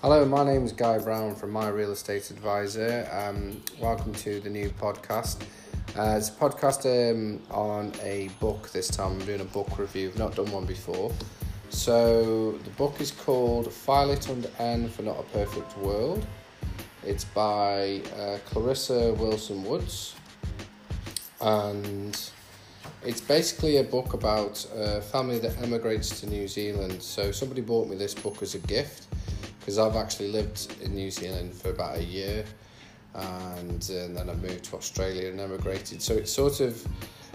Hello, my name is Guy Brown from My Real Estate Advisor. Um, welcome to the new podcast. Uh, it's a podcast um, on a book this time. I'm doing a book review. I've not done one before. So the book is called File It Under N for Not a Perfect World. It's by uh, Clarissa Wilson Woods, and it's basically a book about a family that emigrates to New Zealand. So somebody bought me this book as a gift because I've actually lived in New Zealand for about a year and, and then I moved to Australia and emigrated. So it's sort of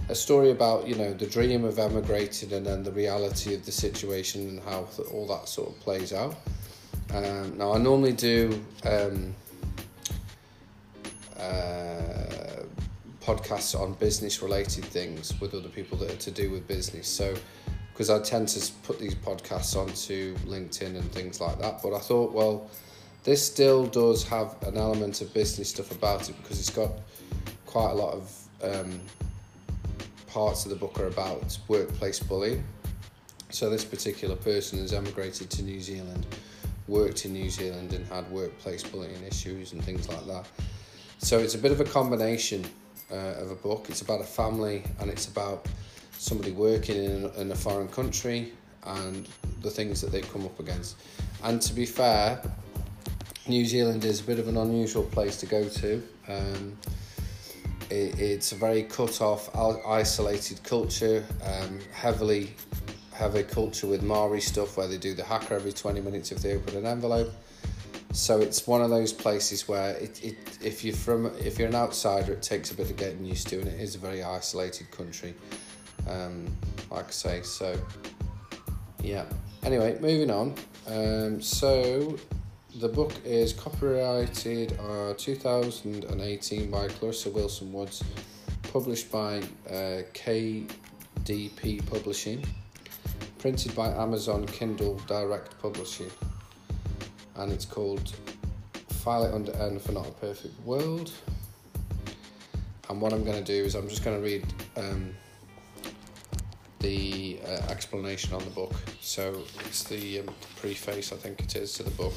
a story about you know the dream of emigrating and then the reality of the situation and how all that sort of plays out. Um, now I normally do um, uh, podcasts on business related things with other people that are to do with business. So because I tend to put these podcasts onto LinkedIn and things like that. But I thought, well, this still does have an element of business stuff about it because it's got quite a lot of um, parts of the book are about workplace bullying. So this particular person has emigrated to New Zealand, worked in New Zealand, and had workplace bullying issues and things like that. So it's a bit of a combination uh, of a book. It's about a family and it's about somebody working in, in a foreign country and the things that they come up against. And to be fair, New Zealand is a bit of an unusual place to go to. Um, it, it's a very cut off, isolated culture, um, heavily heavy culture with Maori stuff where they do the haka every 20 minutes if they open an envelope. So it's one of those places where it, it if you're from if you're an outsider, it takes a bit of getting used to, and it is a very isolated country um, like I say. So, yeah. Anyway, moving on. Um, so, the book is copyrighted uh, 2018 by Clarissa Wilson Woods, published by uh, KDP Publishing, printed by Amazon Kindle Direct Publishing, and it's called File It Under N for Not a Perfect World. And what I'm going to do is I'm just going to read um, the uh, explanation on the book. So it's the um, preface, I think it is, to the book,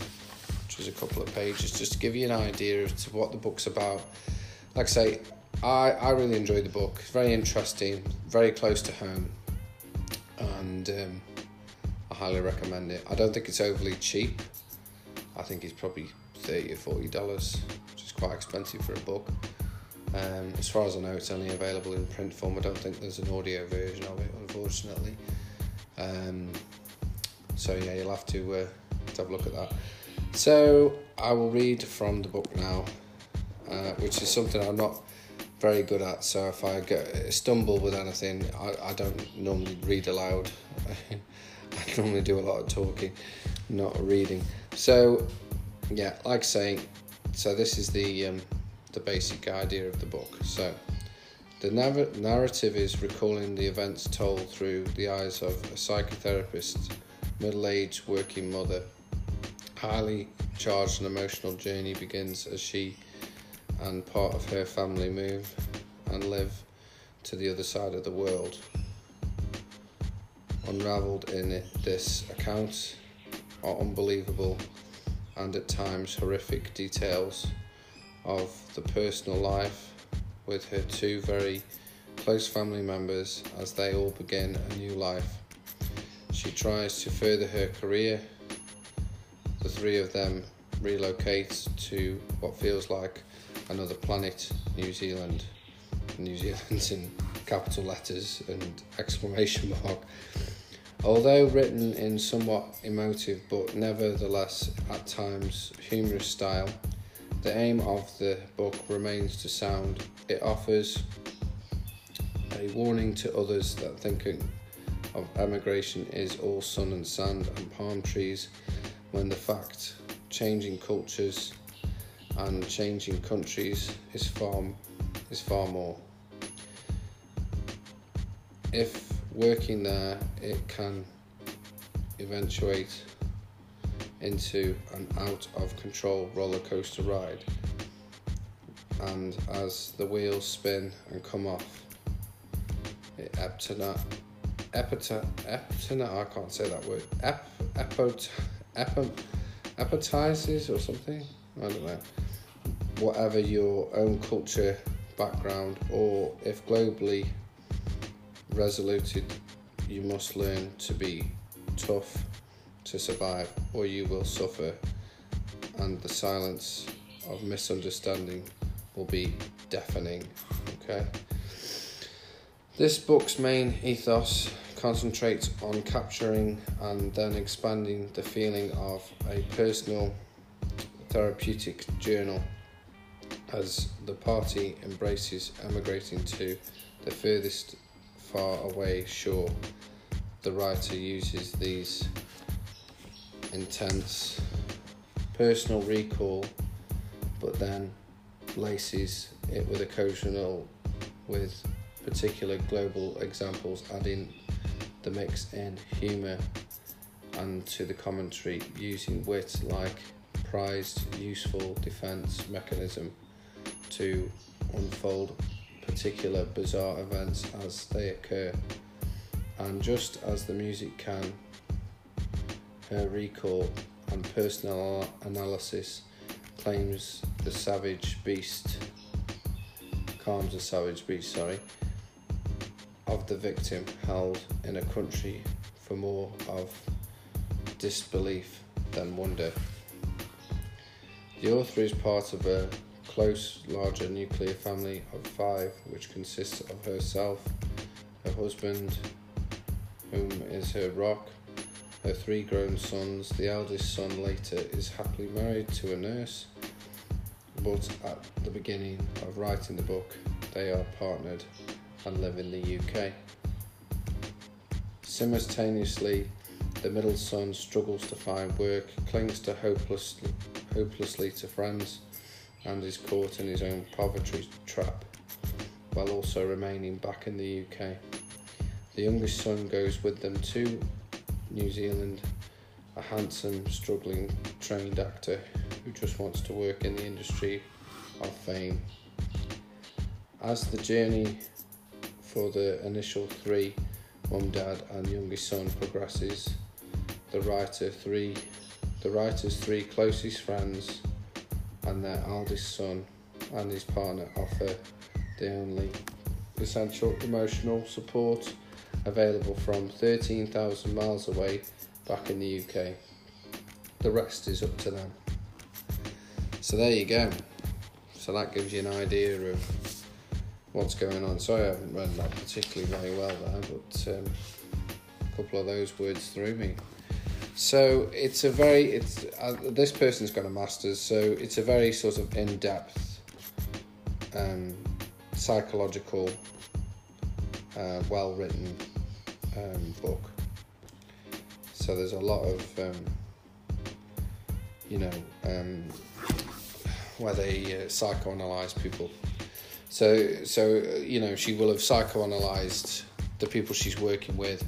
which is a couple of pages, just to give you an idea of what the book's about. Like I say, I, I really enjoyed the book. It's very interesting, very close to home, and um, I highly recommend it. I don't think it's overly cheap. I think it's probably thirty or forty dollars, which is quite expensive for a book. Um, as far as I know, it's only available in print form. I don't think there's an audio version of it, unfortunately. Um, so yeah, you'll have to, uh, to have a look at that. So I will read from the book now, uh, which is something I'm not very good at. So if I stumble with anything, I, I don't normally read aloud. I normally do a lot of talking, not reading. So yeah, like I say, so this is the um, the basic idea of the book. So, the nav- narrative is recalling the events told through the eyes of a psychotherapist, middle aged working mother. Highly charged and emotional journey begins as she and part of her family move and live to the other side of the world. Unravelled in it, this account are unbelievable and at times horrific details of the personal life with her two very close family members as they all begin a new life. She tries to further her career. The three of them relocate to what feels like another planet, New Zealand. New Zealand's in capital letters and exclamation mark. Although written in somewhat emotive but nevertheless at times humorous style, the aim of the book remains to sound. It offers a warning to others that thinking of emigration is all sun and sand and palm trees when the fact changing cultures and changing countries is far is far more. If working there it can eventuate into an out of control roller coaster ride. And as the wheels spin and come off, it eptona, I can't say that word, ep, appetizes or something. I don't know. Whatever your own culture background, or if globally resoluted, you must learn to be tough to survive, or you will suffer, and the silence of misunderstanding will be deafening. Okay. This book's main ethos concentrates on capturing and then expanding the feeling of a personal therapeutic journal as the party embraces emigrating to the furthest far away shore. The writer uses these intense personal recall, but then laces it with occasional with particular global examples, adding the mix in humour and to the commentary using wit like prized useful defence mechanism to unfold particular bizarre events as they occur. And just as the music can, her recall and personal analysis claims the savage beast, calms the savage beast, sorry, of the victim held in a country for more of disbelief than wonder. The author is part of a close, larger nuclear family of five, which consists of herself, her husband, whom is her rock, her three grown sons. The eldest son later is happily married to a nurse, but at the beginning of writing the book, they are partnered and live in the UK. Simultaneously, the middle son struggles to find work, clings to hopelessly, hopelessly to friends, and is caught in his own poverty trap, while also remaining back in the UK. The youngest son goes with them to New Zealand, a handsome, struggling, trained actor who just wants to work in the industry of fame. As the journey for the initial three mum, dad, and youngest son progresses, the writer three the writer's three closest friends and their eldest son and his partner offer the only essential emotional support available from 13,000 miles away back in the UK. The rest is up to them. So there you go. So that gives you an idea of what's going on. Sorry, I haven't read that particularly very well there, but um, a couple of those words threw me. So it's a very it's uh, this person's got a master's, so it's a very sort of in depth, um, psychological, uh, well written um, book. So there's a lot of um, you know um, where they uh, psychoanalyze people. So so you know she will have psychoanalyzed the people she's working with,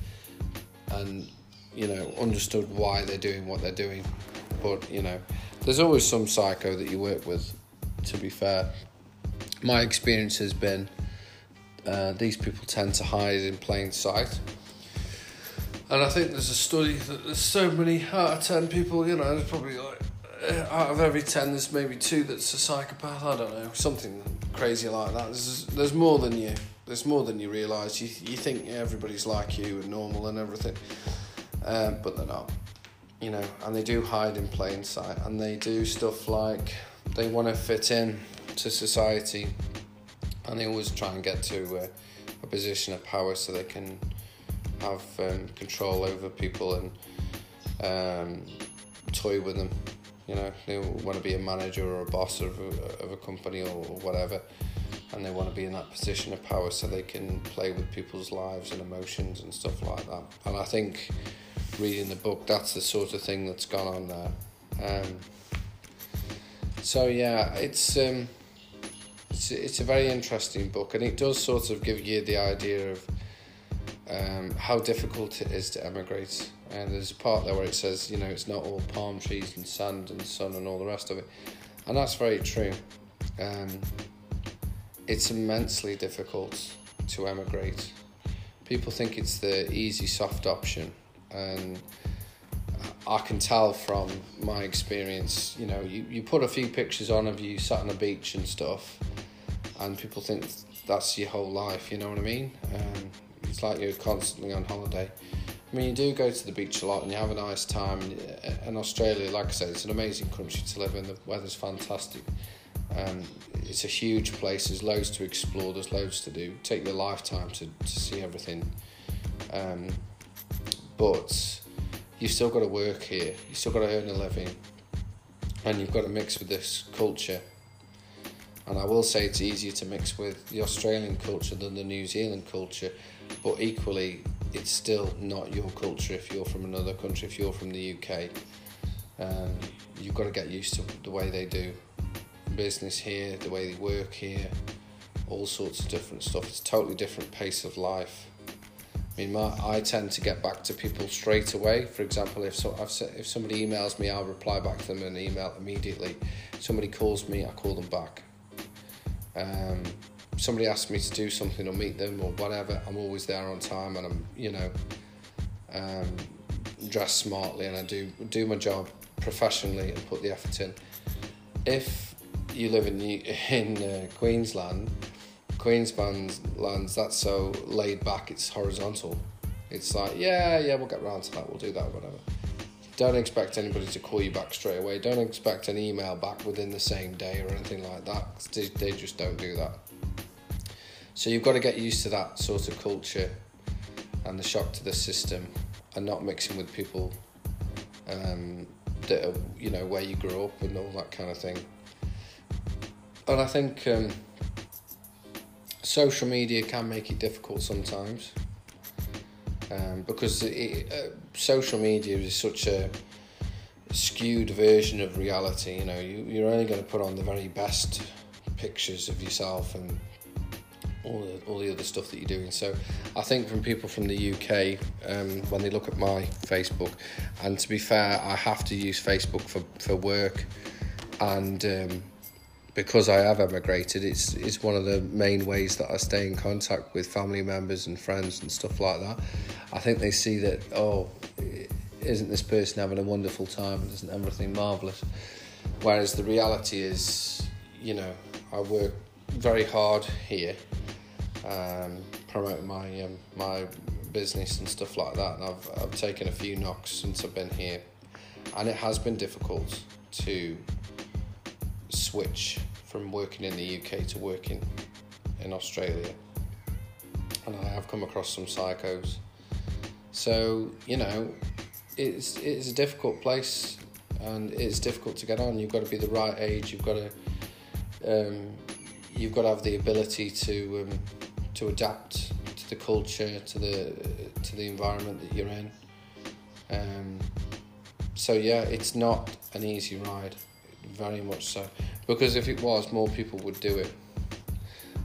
and you know, understood why they're doing what they're doing. But, you know, there's always some psycho that you work with, to be fair. My experience has been uh, these people tend to hide in plain sight. And I think there's a study that there's so many out of 10 people, you know, there's probably like uh, out of every 10, there's maybe two that's a psychopath. I don't know, something crazy like that. There's, there's more than you. There's more than you realise. You, you think everybody's like you and normal and everything um, but they're not. You know, and they do hide in plain sight, and they do stuff like they want to fit in to society, and they always try and get to uh, a position of power so they can have um, control over people and um, toy with them. You know, they want to be a manager or a boss of a, of a company or, or whatever, and they want to be in that position of power so they can play with people's lives and emotions and stuff like that. And I think reading the book, that's the sort of thing that's gone on there. Um, so yeah, it's um, it's it's a very interesting book, and it does sort of give you the idea of um, how difficult it is to emigrate. And there's a part there where it says, you know, it's not all palm trees and sand and sun and all the rest of it, and that's very true. Um, it's immensely difficult to emigrate. People think it's the easy, soft option, and I can tell from my experience, you know, you, you put a few pictures on of you sat on a beach and stuff, and people think that's your whole life, you know what I mean? Um, it's like you're constantly on holiday. I mean, you do go to the beach a lot and you have a nice time. And Australia, like I said, it's an amazing country to live in. The weather's fantastic. Um, it's a huge place. There's loads to explore. There's loads to do. Take your lifetime to, to see everything. Um, but you've still got to work here. You've still got to earn a living, and you've got to mix with this culture. And I will say it's easier to mix with the Australian culture than the New Zealand culture, but equally, it's still not your culture if you're from another country. If you're from the UK, um, you've got to get used to the way they do business here, the way they work here, all sorts of different stuff. It's a totally different pace of life. I mean, my, I tend to get back to people straight away. For example, if so, if somebody emails me, I'll reply back to them in an email immediately. Somebody calls me, I call them back. Um, somebody asks me to do something or meet them or whatever, I'm always there on time and I'm, you know, um, dressed smartly and I do do my job professionally and put the effort in. If you live in in uh, Queensland, Queensland's lands that's so laid back. It's horizontal. It's like yeah, yeah, we'll get round to that. We'll do that, whatever. Don't expect anybody to call you back straight away. Don't expect an email back within the same day or anything like that. They, just don't do that. So you've got to get used to that sort of culture and the shock to the system, and not mixing with people um, that are, you know where you grew up and all that kind of thing and I think um, social media can make it difficult sometimes um, because it, uh, social media is such a skewed version of reality. You know, you, you're only going to put on the very best pictures of yourself and all the, all the other stuff that you're doing. So I think from people from the UK, um, when they look at my Facebook, and to be fair, I have to use Facebook for, for work and um, because I have emigrated, it's it's one of the main ways that I stay in contact with family members and friends and stuff like that. I think they see that oh, isn't this person having a wonderful time? and Isn't everything marvelous? Whereas the reality is, you know, I work very hard here, um, promoting my um, my business and stuff like that, and I've I've taken a few knocks since I've been here, and it has been difficult to switch from working in the UK to working in Australia. And I have come across some psychos. So, you know, it's it's a difficult place and it's difficult to get on. You've got to be the right age, you've got to um, you've got to have the ability to um, to adapt to the culture, to the to the environment that you're in. Um, so yeah, it's not an easy ride, very much so because if it was, more people would do it.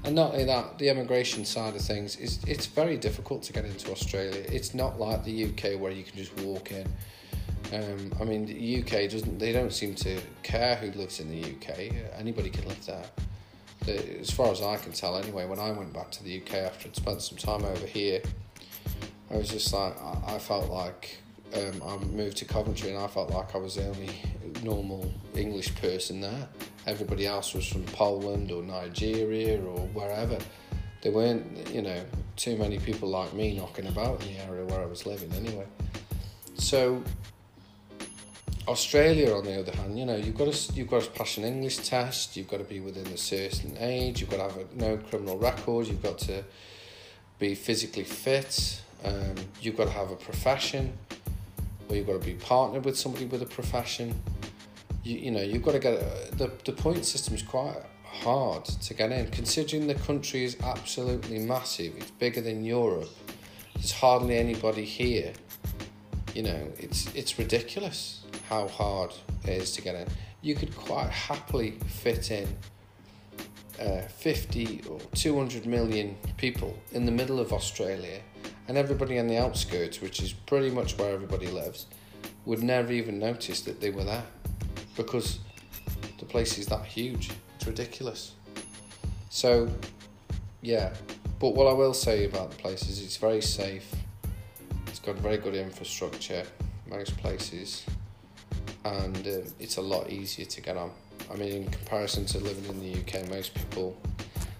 And not only that, the immigration side of things is it's very difficult to get into Australia. It's not like the UK where you can just walk in. Um, I mean, the UK doesn't. They don't seem to care who lives in the UK. Anybody can live there. The, as far as I can tell, anyway. When I went back to the UK after I'd spent some time over here, I was just like I, I felt like um, I moved to Coventry and I felt like I was the only normal English person there. Everybody else was from Poland or Nigeria or wherever. There weren't, you know, too many people like me knocking about in the area where I was living anyway. So Australia, on the other hand, you know, you've got to you've got to pass an English test. You've got to be within a certain age. You've got to have a, no criminal record. You've got to be physically fit. Um, you've got to have a profession or you've got to be partnered with somebody with a profession. You, you know, you've got to get the the point system is quite hard to get in, considering the country is absolutely massive. It's bigger than Europe. There's hardly anybody here. You know, it's it's ridiculous how hard it is to get in. You could quite happily fit in uh, 50 or 200 million people in the middle of Australia and everybody on the outskirts, which is pretty much where everybody lives, would never even notice that they were there because the place is that huge. It's ridiculous. So, yeah. But what I will say about the place is it's very safe. It's got very good infrastructure. most places, and um, it's a lot easier to get on. I mean, in comparison to living in the UK, most people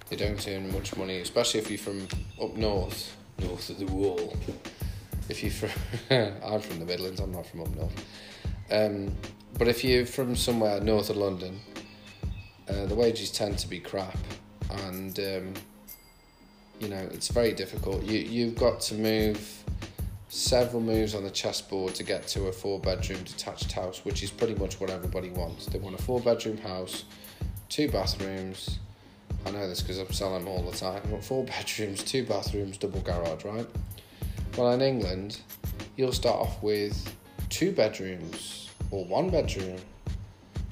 they don't earn much money, especially if you're from up north, north of the wall. If you're from, I'm from the Midlands. I'm not from up north. Um, but if you're from somewhere north of London, uh, the wages tend to be crap, and um, you know it's very difficult. You you've got to move several moves on the chessboard to get to a four bedroom detached house, which is pretty much what everybody wants. They want a four bedroom house, two bathrooms. I know this because I'm selling them all the time. Want four bedrooms, two bathrooms, double garage, right? Well, in England, you'll start off with two bedrooms or one bedroom,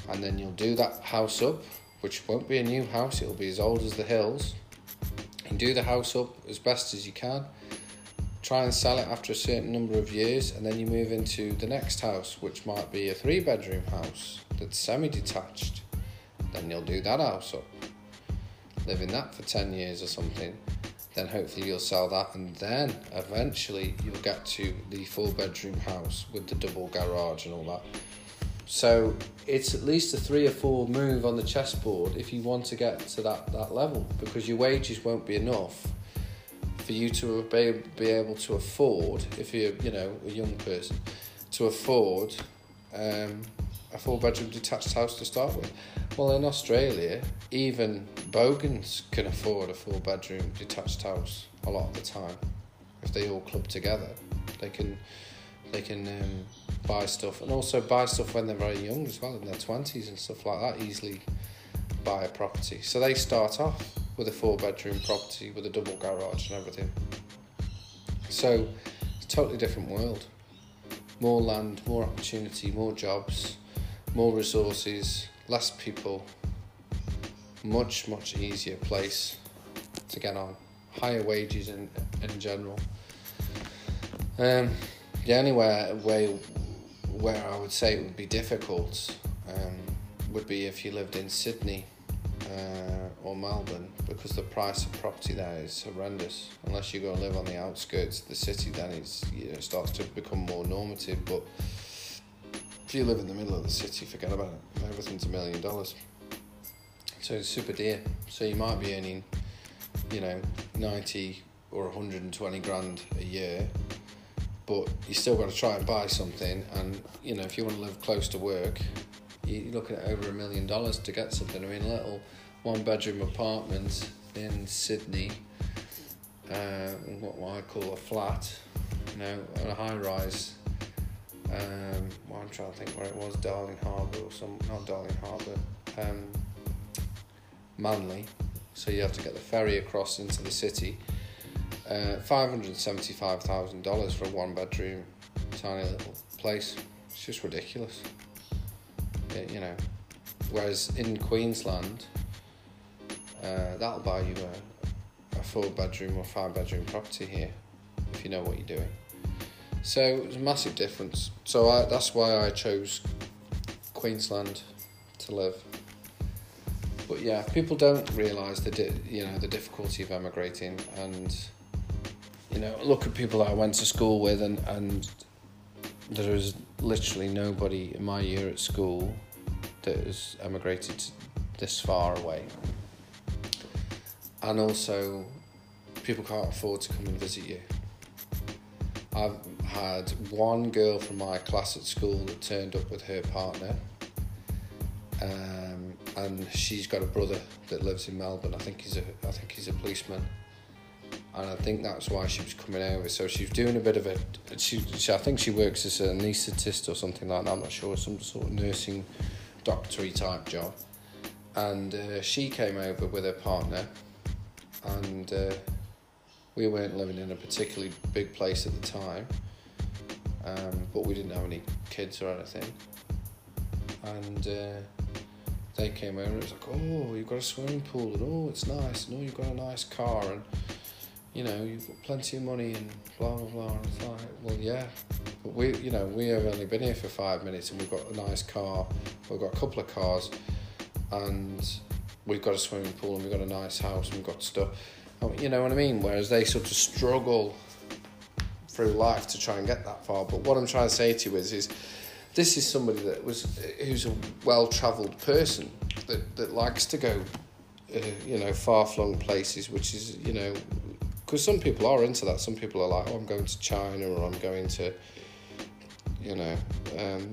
and then you'll do that house up, which won't be a new house, it'll be as old as the hills. And do the house up as best as you can try and sell it after a certain number of years, and then you move into the next house, which might be a three bedroom house that's semi detached. Then you'll do that house up, live in that for 10 years or something. Then hopefully you'll sell that, and then eventually you'll get to the four bedroom house with the double garage and all that. So it's at least a three or four move on the chessboard if you want to get to that, that level because your wages won't be enough for you to be, be able to afford, if you're you know a young person, to afford um, a four bedroom detached house to start with. Well, in Australia, even bogans can afford a four bedroom detached house a lot of the time. If they all club together, they can they can um, buy stuff and also buy stuff when they're very young as well, in their twenties and stuff like that. Easily buy a property. So they start off with a four bedroom property with a double garage and everything. So it's a totally different world. More land, more opportunity, more jobs, more resources, less people, much, much easier place to get on. Higher wages in, in general. Um, the only way, way where I would say it would be difficult um, would be if you lived in Sydney uh, or Melbourne because the price of property there is horrendous. Unless you go live on the outskirts of the city, then it's, you know, it starts to become more normative. But if you live in the middle of the city, forget about it. Everything's a million dollars. So it's super dear. So you might be earning, you know, 90 or 120 grand a year, but you still got to try and buy something. And, you know, if you want to live close to work, you're looking at over a million dollars to get something. I mean, a little one bedroom apartment in Sydney, uh, what I call a flat, you know, a high rise. Um, well, I'm trying to think where it was, Darling Harbour or some, not Darling Harbour, um, Manly. So you have to get the ferry across into the city. Uh, $575,000 for a one bedroom, tiny little place. It's just ridiculous. It, you know, whereas in Queensland, uh, that'll buy you a, a four bedroom or five bedroom property here if you know what you're doing. So it's a massive difference. So I, that's why I chose Queensland to live. But yeah, people don't realise the di- you know the difficulty of emigrating, and you know look at people that I went to school with, and and there is literally nobody in my year at school that has emigrated this far away and also people can't afford to come and visit you. I've had one girl from my class at school that turned up with her partner, um, and she's got a brother that lives in Melbourne. I think he's a I think he's a policeman, and I think that's why she was coming over. So she's doing a bit of a she, she I think she works as an anaesthetist or something like that. I'm not sure some sort of nursing, doctory type job, and uh, she came over with her partner and uh, we weren't living in a particularly big place at the time, um, but we didn't have any kids or anything. And uh, they came over it was like, oh, you've got a swimming pool, and oh, it's nice, and oh, you've got a nice car, and you know, you've got plenty of money, and blah blah blah. And it's like, well, yeah, but we, you know, we have only been here for five minutes, and we've got a nice car, we've got a couple of cars, and we've got a swimming pool and we've got a nice house and we've got stuff. You know what I mean? Whereas they sort of struggle through life to try and get that far. But what I'm trying to say to you is, is this is somebody that was who's a well-travelled person that, that likes to go, uh, you know, far-flung places, which is you know, because some people are into that. Some people are like, oh, I'm going to China or I'm going to, you know, um,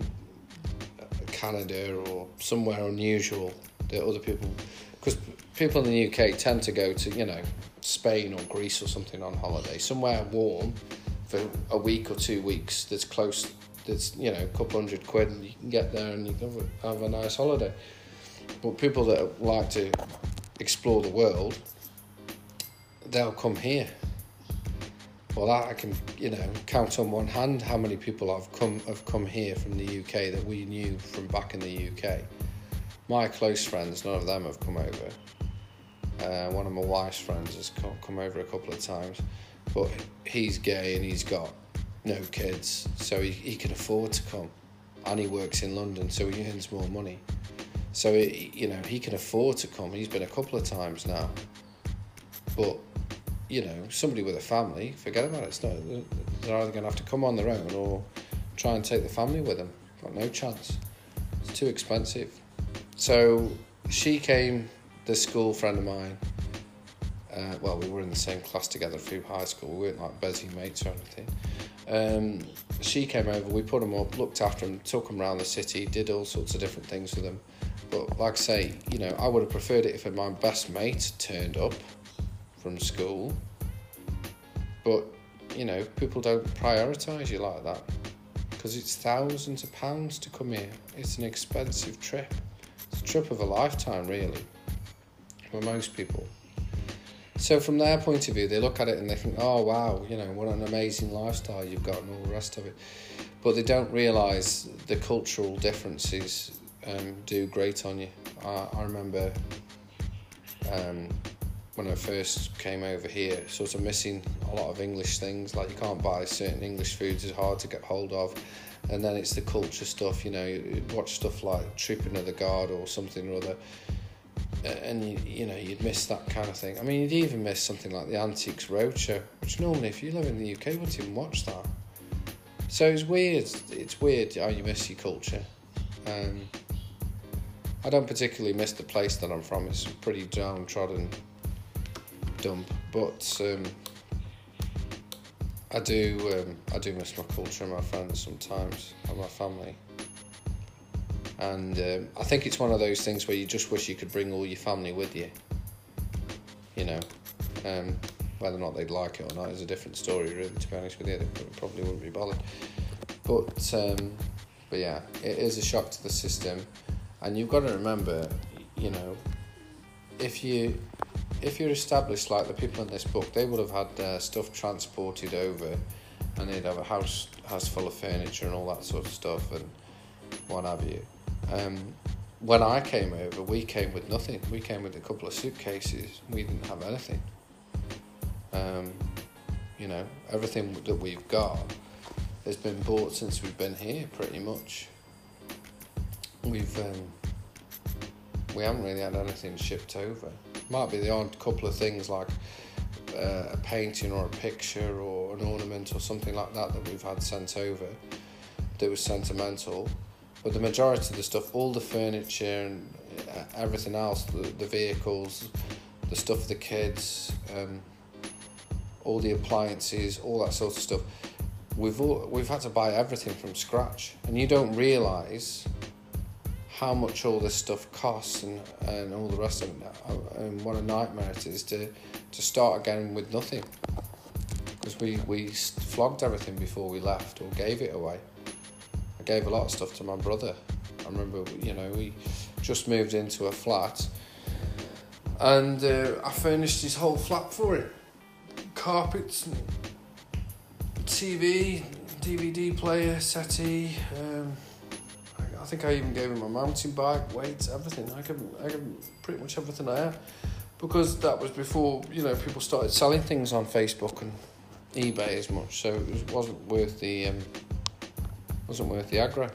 Canada or somewhere unusual that other people, because people in the UK tend to go to you know Spain or Greece or something on holiday, somewhere warm for a week or two weeks that's close that's you know a couple hundred quid and you can get there and you can have a nice holiday. But people that like to explore the world, they'll come here. Well, I can you know count on one hand how many people have come have come here from the UK that we knew from back in the UK. My close friends, none of them have come over. Uh, one of my wife's friends has come over a couple of times, but he's gay and he's got no kids, so he, he can afford to come, and he works in London, so he earns more money. So it, you know he can afford to come. He's been a couple of times now, but you know somebody with a family, forget about it. It's not, they're either going to have to come on their own or try and take the family with them. Got no chance. It's too expensive. So she came. This school friend of mine uh, well, we were in the same class together through high school. We weren't like busy mates or anything. Um, she came over, we put them up, looked after them, took them around the city, did all sorts of different things with them. But like I say, you know, I would have preferred it if my best mate turned up from school. But, you know, people don't prioritise you like that because it's thousands of pounds to come here. It's an expensive trip. It's a trip of a lifetime, really, for most people. So from their point of view, they look at it and they think, "Oh wow, you know what an amazing lifestyle you've got and all the rest of it," but they don't realise the cultural differences um, do great on you. I, I remember um, when I first came over here, sort of missing a lot of English things. Like you can't buy certain English foods; it's hard to get hold of. And then it's the culture stuff. You know, you watch stuff like Trooping of the Guard or something or other and you, you know you'd miss that kind of thing. I mean, you'd even miss something like the Antiques Roadshow, which normally, if you live in the UK, you wouldn't even watch that. So it's weird. It's weird how you miss your culture. Um, I don't particularly miss the place that I'm from. It's a pretty downtrodden dump, but um, I do. Um, I do miss my culture and my friends sometimes, and my family and um, I think it's one of those things where you just wish you could bring all your family with you. You know, um, whether or not they'd like it or not is a different story, really. To be honest with you, they probably wouldn't be bothered. But um, but yeah, it is a shock to the system, and you've got to remember, you know, if you if you're established like the people in this book, they would have had uh, stuff transported over, and they'd have a house house full of furniture and all that sort of stuff and what have you. Um, when I came over, we came with nothing. We came with a couple of suitcases. We didn't have anything. Um, you know, everything that we've got has been bought since we've been here, pretty much. We've um, we haven't really had anything shipped over. Might be the odd couple of things like uh, a painting or a picture or an ornament or something like that that we've had sent over that was sentimental but the majority of the stuff, all the furniture and uh, everything else, the, the vehicles, the stuff for the kids, um, all the appliances, all that sort of stuff, we've all, we've had to buy everything from scratch, and you don't realise how much all this stuff costs and, and all the rest of it, and what a nightmare it is to to start again with nothing. Because we we flogged everything before we left or gave it away gave a lot of stuff to my brother. I remember, you know, we just moved into a flat and uh, I furnished his whole flat for him carpets, TV, DVD player, settee. Um, I think I even gave him a mountain bike, weights, everything. I gave, I gave pretty much everything I had because that was before you know people started selling things on Facebook and eBay as much, so it wasn't worth the um, wasn't worth the aggro.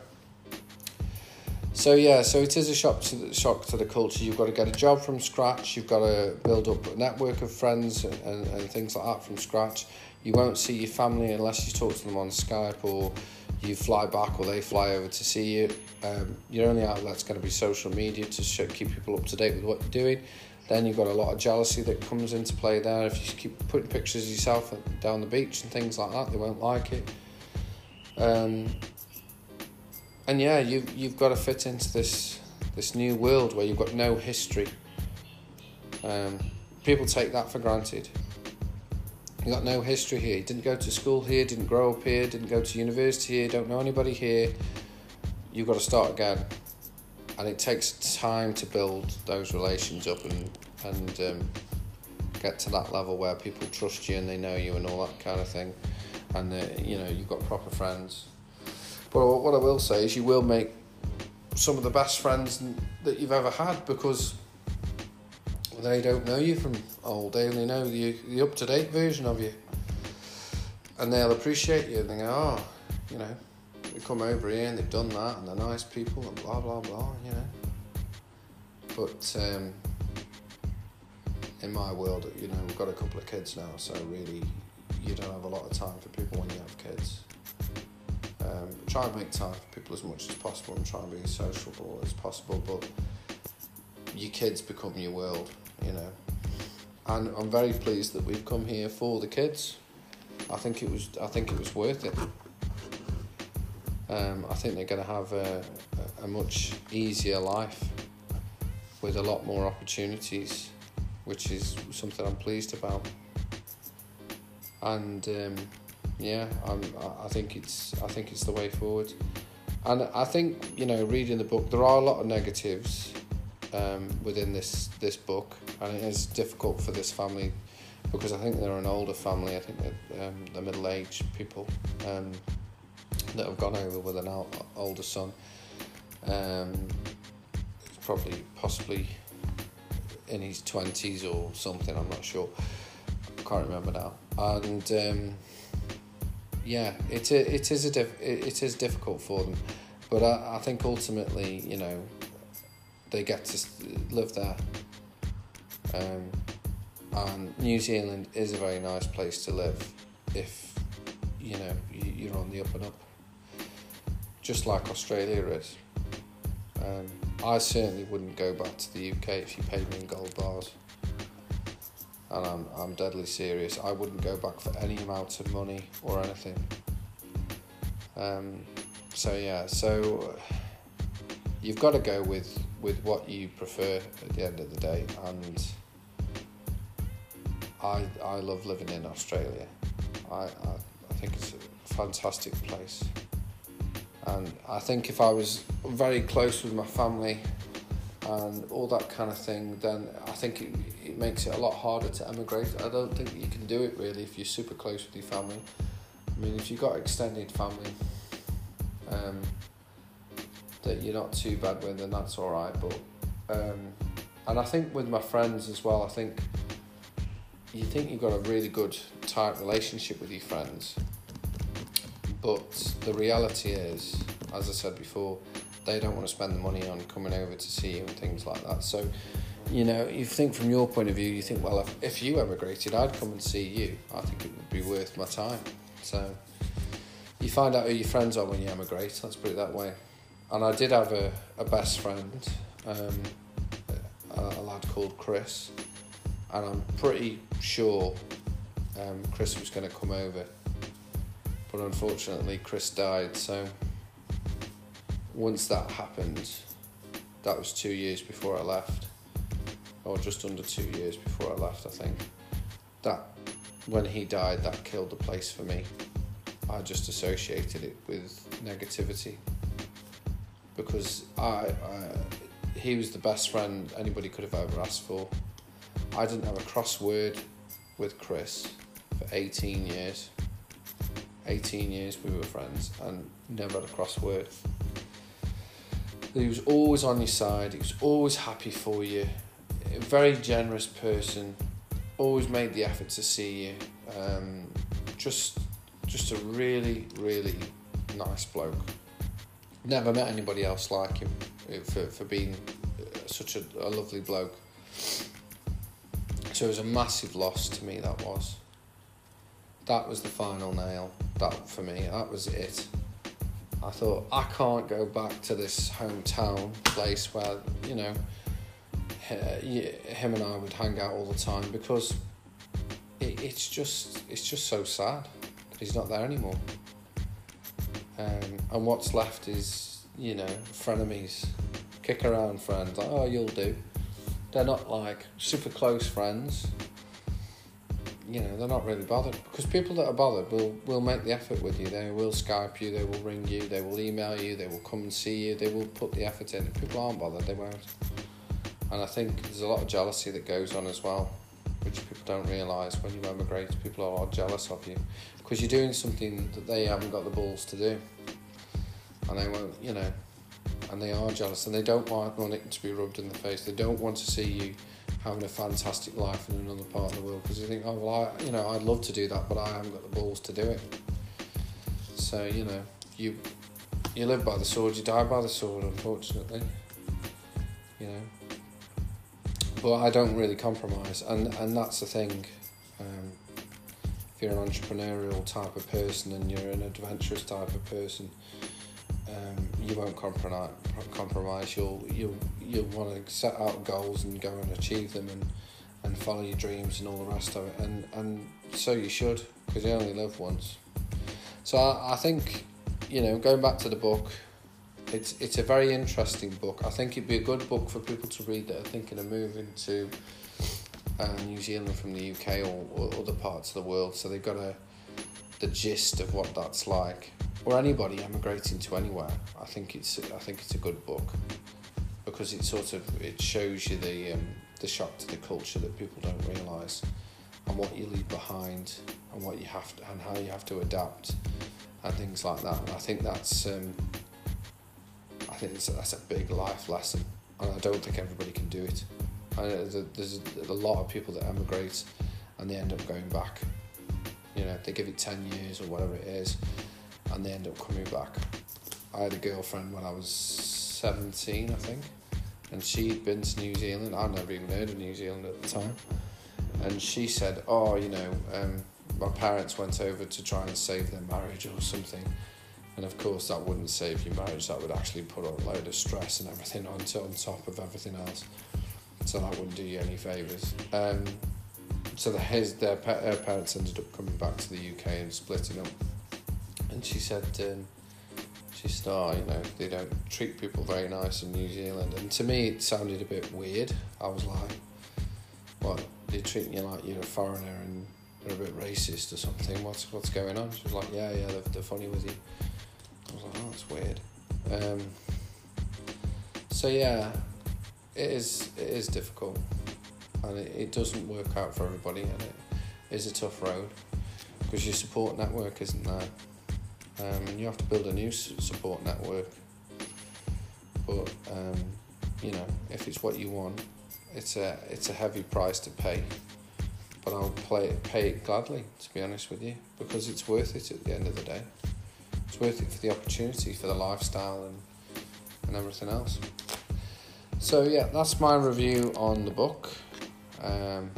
So yeah, so it is a shock to the, shock to the culture. You've got to get a job from scratch. You've got to build up a network of friends and, and, and things like that from scratch. You won't see your family unless you talk to them on Skype or you fly back or they fly over to see you. Um, your only outlet's going to be social media to show, keep people up to date with what you're doing. Then you've got a lot of jealousy that comes into play there. If you keep putting pictures of yourself down the beach and things like that, they won't like it. Um, and yeah, you you've got to fit into this this new world where you've got no history. Um, people take that for granted. You got no history here. You didn't go to school here, didn't grow up here, didn't go to university here, don't know anybody here. You've got to start again, and it takes time to build those relations up and and um, get to that level where people trust you and they know you and all that kind of thing, and uh, you know you've got proper friends. But what I will say is, you will make some of the best friends that you've ever had because they don't know you from old. They only know the, the up to date version of you. And they'll appreciate you and they go, oh, you know, they come over here and they've done that and they're nice people and blah, blah, blah, you know. But um, in my world, you know, we've got a couple of kids now, so really you don't have a lot of time for people when you have kids. Um, try and make time for people as much as possible and try and be as sociable as possible, but your kids become your world you know. And I'm very pleased that we've come here for the kids. I think it was I think it was worth it. Um, I think they're going to have a, a much easier life with a lot more opportunities, which is something I'm pleased about. And um, yeah, I'm, I think it's I think it's the way forward. And I think you know, reading the book, there are a lot of negatives um, within this this book, and it is difficult for this family because I think they're an older family. I think they're, um, they're middle aged people um, that have gone over with an older son. Um, probably possibly in his twenties or something. I'm not sure. I can't remember now. And um, yeah, it it is a diff- it is difficult for them, but I, I think ultimately, you know, they get to live there. Um, and New Zealand is a very nice place to live if you know you're on the up and up, just like Australia is. Um, I certainly wouldn't go back to the UK if you paid me in gold bars. And I'm, I'm deadly serious. I wouldn't go back for any amount of money or anything. Um, so yeah, so you've got to go with with what you prefer at the end of the day. And I, I love living in Australia. I, I, I think it's a fantastic place. And I think if I was very close with my family and all that kind of thing, then I think it, it makes it a lot harder to emigrate. I don't think you can do it really if you're super close with your family. I mean, if you've got extended family, um, that you're not too bad with, and that's all right. But um, and I think with my friends as well, I think you think you've got a really good tight relationship with your friends, but the reality is, as I said before, they don't want to spend the money on coming over to see you and things like that. So. You know, you think from your point of view, you think, well, if, if you emigrated, I'd come and see you. I think it would be worth my time. So, you find out who your friends are when you emigrate, let's put it that way and I did have a, a best friend, um, a, a, lad called Chris, and I'm pretty sure um, Chris was going to come over, but unfortunately Chris died. So once that happened, that was two years before I left, or just under two years before I left, I think. That when he died, that killed the place for me. I just associated it with negativity because I, I, he was the best friend anybody could have ever asked for. I didn't have a crossword with Chris for 18 years. 18 years we were friends and never had a crossword. He was always on your side, he was always happy for you, a very generous person, always made the effort to see you. Um, just, just a really, really nice bloke never met anybody else like him uh, for, for being uh, such a, a lovely bloke. So it was a massive loss to me, that was. that was the final nail. That for me, that was it. I thought I can't go back to this hometown place where you know him and I would hang out all the time because it, it's just it's just so sad that he's not there anymore. Um, and what's left is you know frenemies, kick around friends. Oh, you'll do. They're not like super close friends. You know, they're not really bothered because people that are bothered will will make the effort with you. They will Skype you, they will ring you, they will email you, they will come and see you, they will put the effort in. If people aren't bothered, they won't. And I think there's a lot of jealousy that goes on as well, which people don't realise when you emigrate. People are jealous of you because you're doing something that they haven't got the balls to do, and they won't, you know, and they are jealous and they don't want, want it to be rubbed in the face. They don't want to see you having a fantastic life in another part of the world because you think, oh well, I, you know, I'd love to do that, but I haven't got the balls to do it. So you know, you you live by the sword, you die by the sword, unfortunately. You know but I don't really compromise, and and that's the thing. Um, if you're an entrepreneurial type of person and you're an adventurous type of person, um, you won't compromise. Compromise. You'll you'll you'll want to set out goals and go and achieve them and and follow your dreams and all the rest of it. And and so you should because you only live once. So I, I think you know going back to the book it's it's a very interesting book. I think it'd be a good book for people to read that are thinking of moving to uh, New Zealand from the UK or, or other parts of the world. So they've got a the gist of what that's like, or anybody emigrating to anywhere. I think it's I think it's a good book because it sort of it shows you the um, the shock to the culture that people don't realise and what you leave behind and what you have to, and how you have to adapt and things like that. And I think that's um, I think that's a big life lesson, and I don't think everybody can do it. there's a lot of people that emigrate and they end up going back. You know, they give it 10 years or whatever it is, and they end up coming back. I had a girlfriend when I was 17, I think, and she'd been to New Zealand. I'd never even heard of New Zealand at the time. And she said, Oh, you know, um, my parents went over to try and save their marriage or something and of course, that wouldn't save your marriage. That would actually put a load of stress and everything on, to, on top of everything else. So that wouldn't do you any favours. Um, so the, his their her parents ended up coming back to the UK and splitting up. And she said, um, she said, oh, you know, they don't treat people very nice in New Zealand. And to me, it sounded a bit weird. I was like, what? They're treating you like you're a foreigner and they're a bit racist or something. What's what's going on? She was like, yeah, yeah, they're, they're funny with you. I was like, oh, that's weird. Um, so yeah, it is it is difficult, and it, it doesn't work out for everybody, and it is a tough road because your support network isn't there, um, and you have to build a new support network. But um, you know, if it's what you want, it's a it's a heavy price to pay. But I'll play it, pay it gladly, to be honest with you, because it's worth it at the end of the day it's worth it for the opportunity, for the lifestyle, and and everything else. So yeah, that's my review on the book. Um,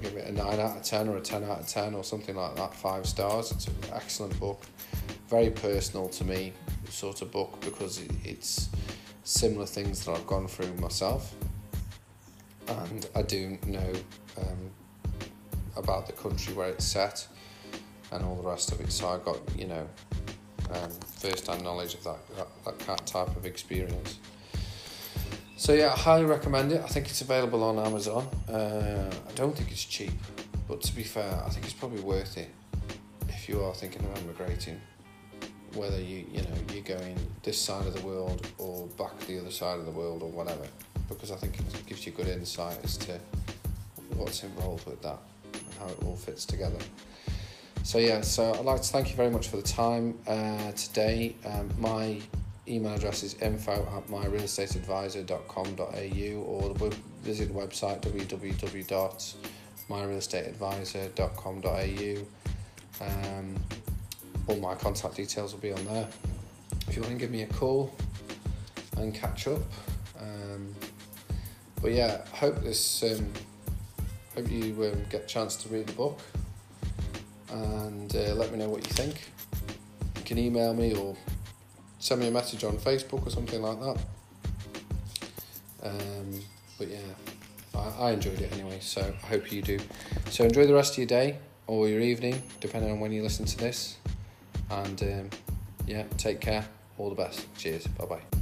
give it a nine out of ten or a ten out of ten or something like that. Five stars. It's an excellent book, very personal to me, sort of book because it's similar things that I've gone through myself, and I do know um, about the country where it's set and all the rest of it. So I got, you know, um, first-hand knowledge of that, that, that type of experience. So yeah, I highly recommend it. I think it's available on Amazon. Uh, I don't think it's cheap, but to be fair, I think it's probably worth it if you are thinking of emigrating. Whether you you know you're going this side of the world or back the other side of the world or whatever, because I think it gives you good insight as to what's involved with that and how it all fits together. So yeah, so I'd like to thank you very much for the time uh, today. Um, my email address is info at myrealestateadvisor.com.au or the visit the website www.myrealestateadvisor.com.au. Um, all my contact details will be on there. If you want to give me a call and catch up. Um, but yeah, hope this um, hope you um, get a chance to read the book and uh, let me know what you think. You can email me or send me a message on Facebook or something like that. Um, but yeah, I, I enjoyed it anyway, so I hope you do. So enjoy the rest of your day or your evening, depending on when you listen to this. And um, yeah, take care. All the best. Cheers. Bye bye.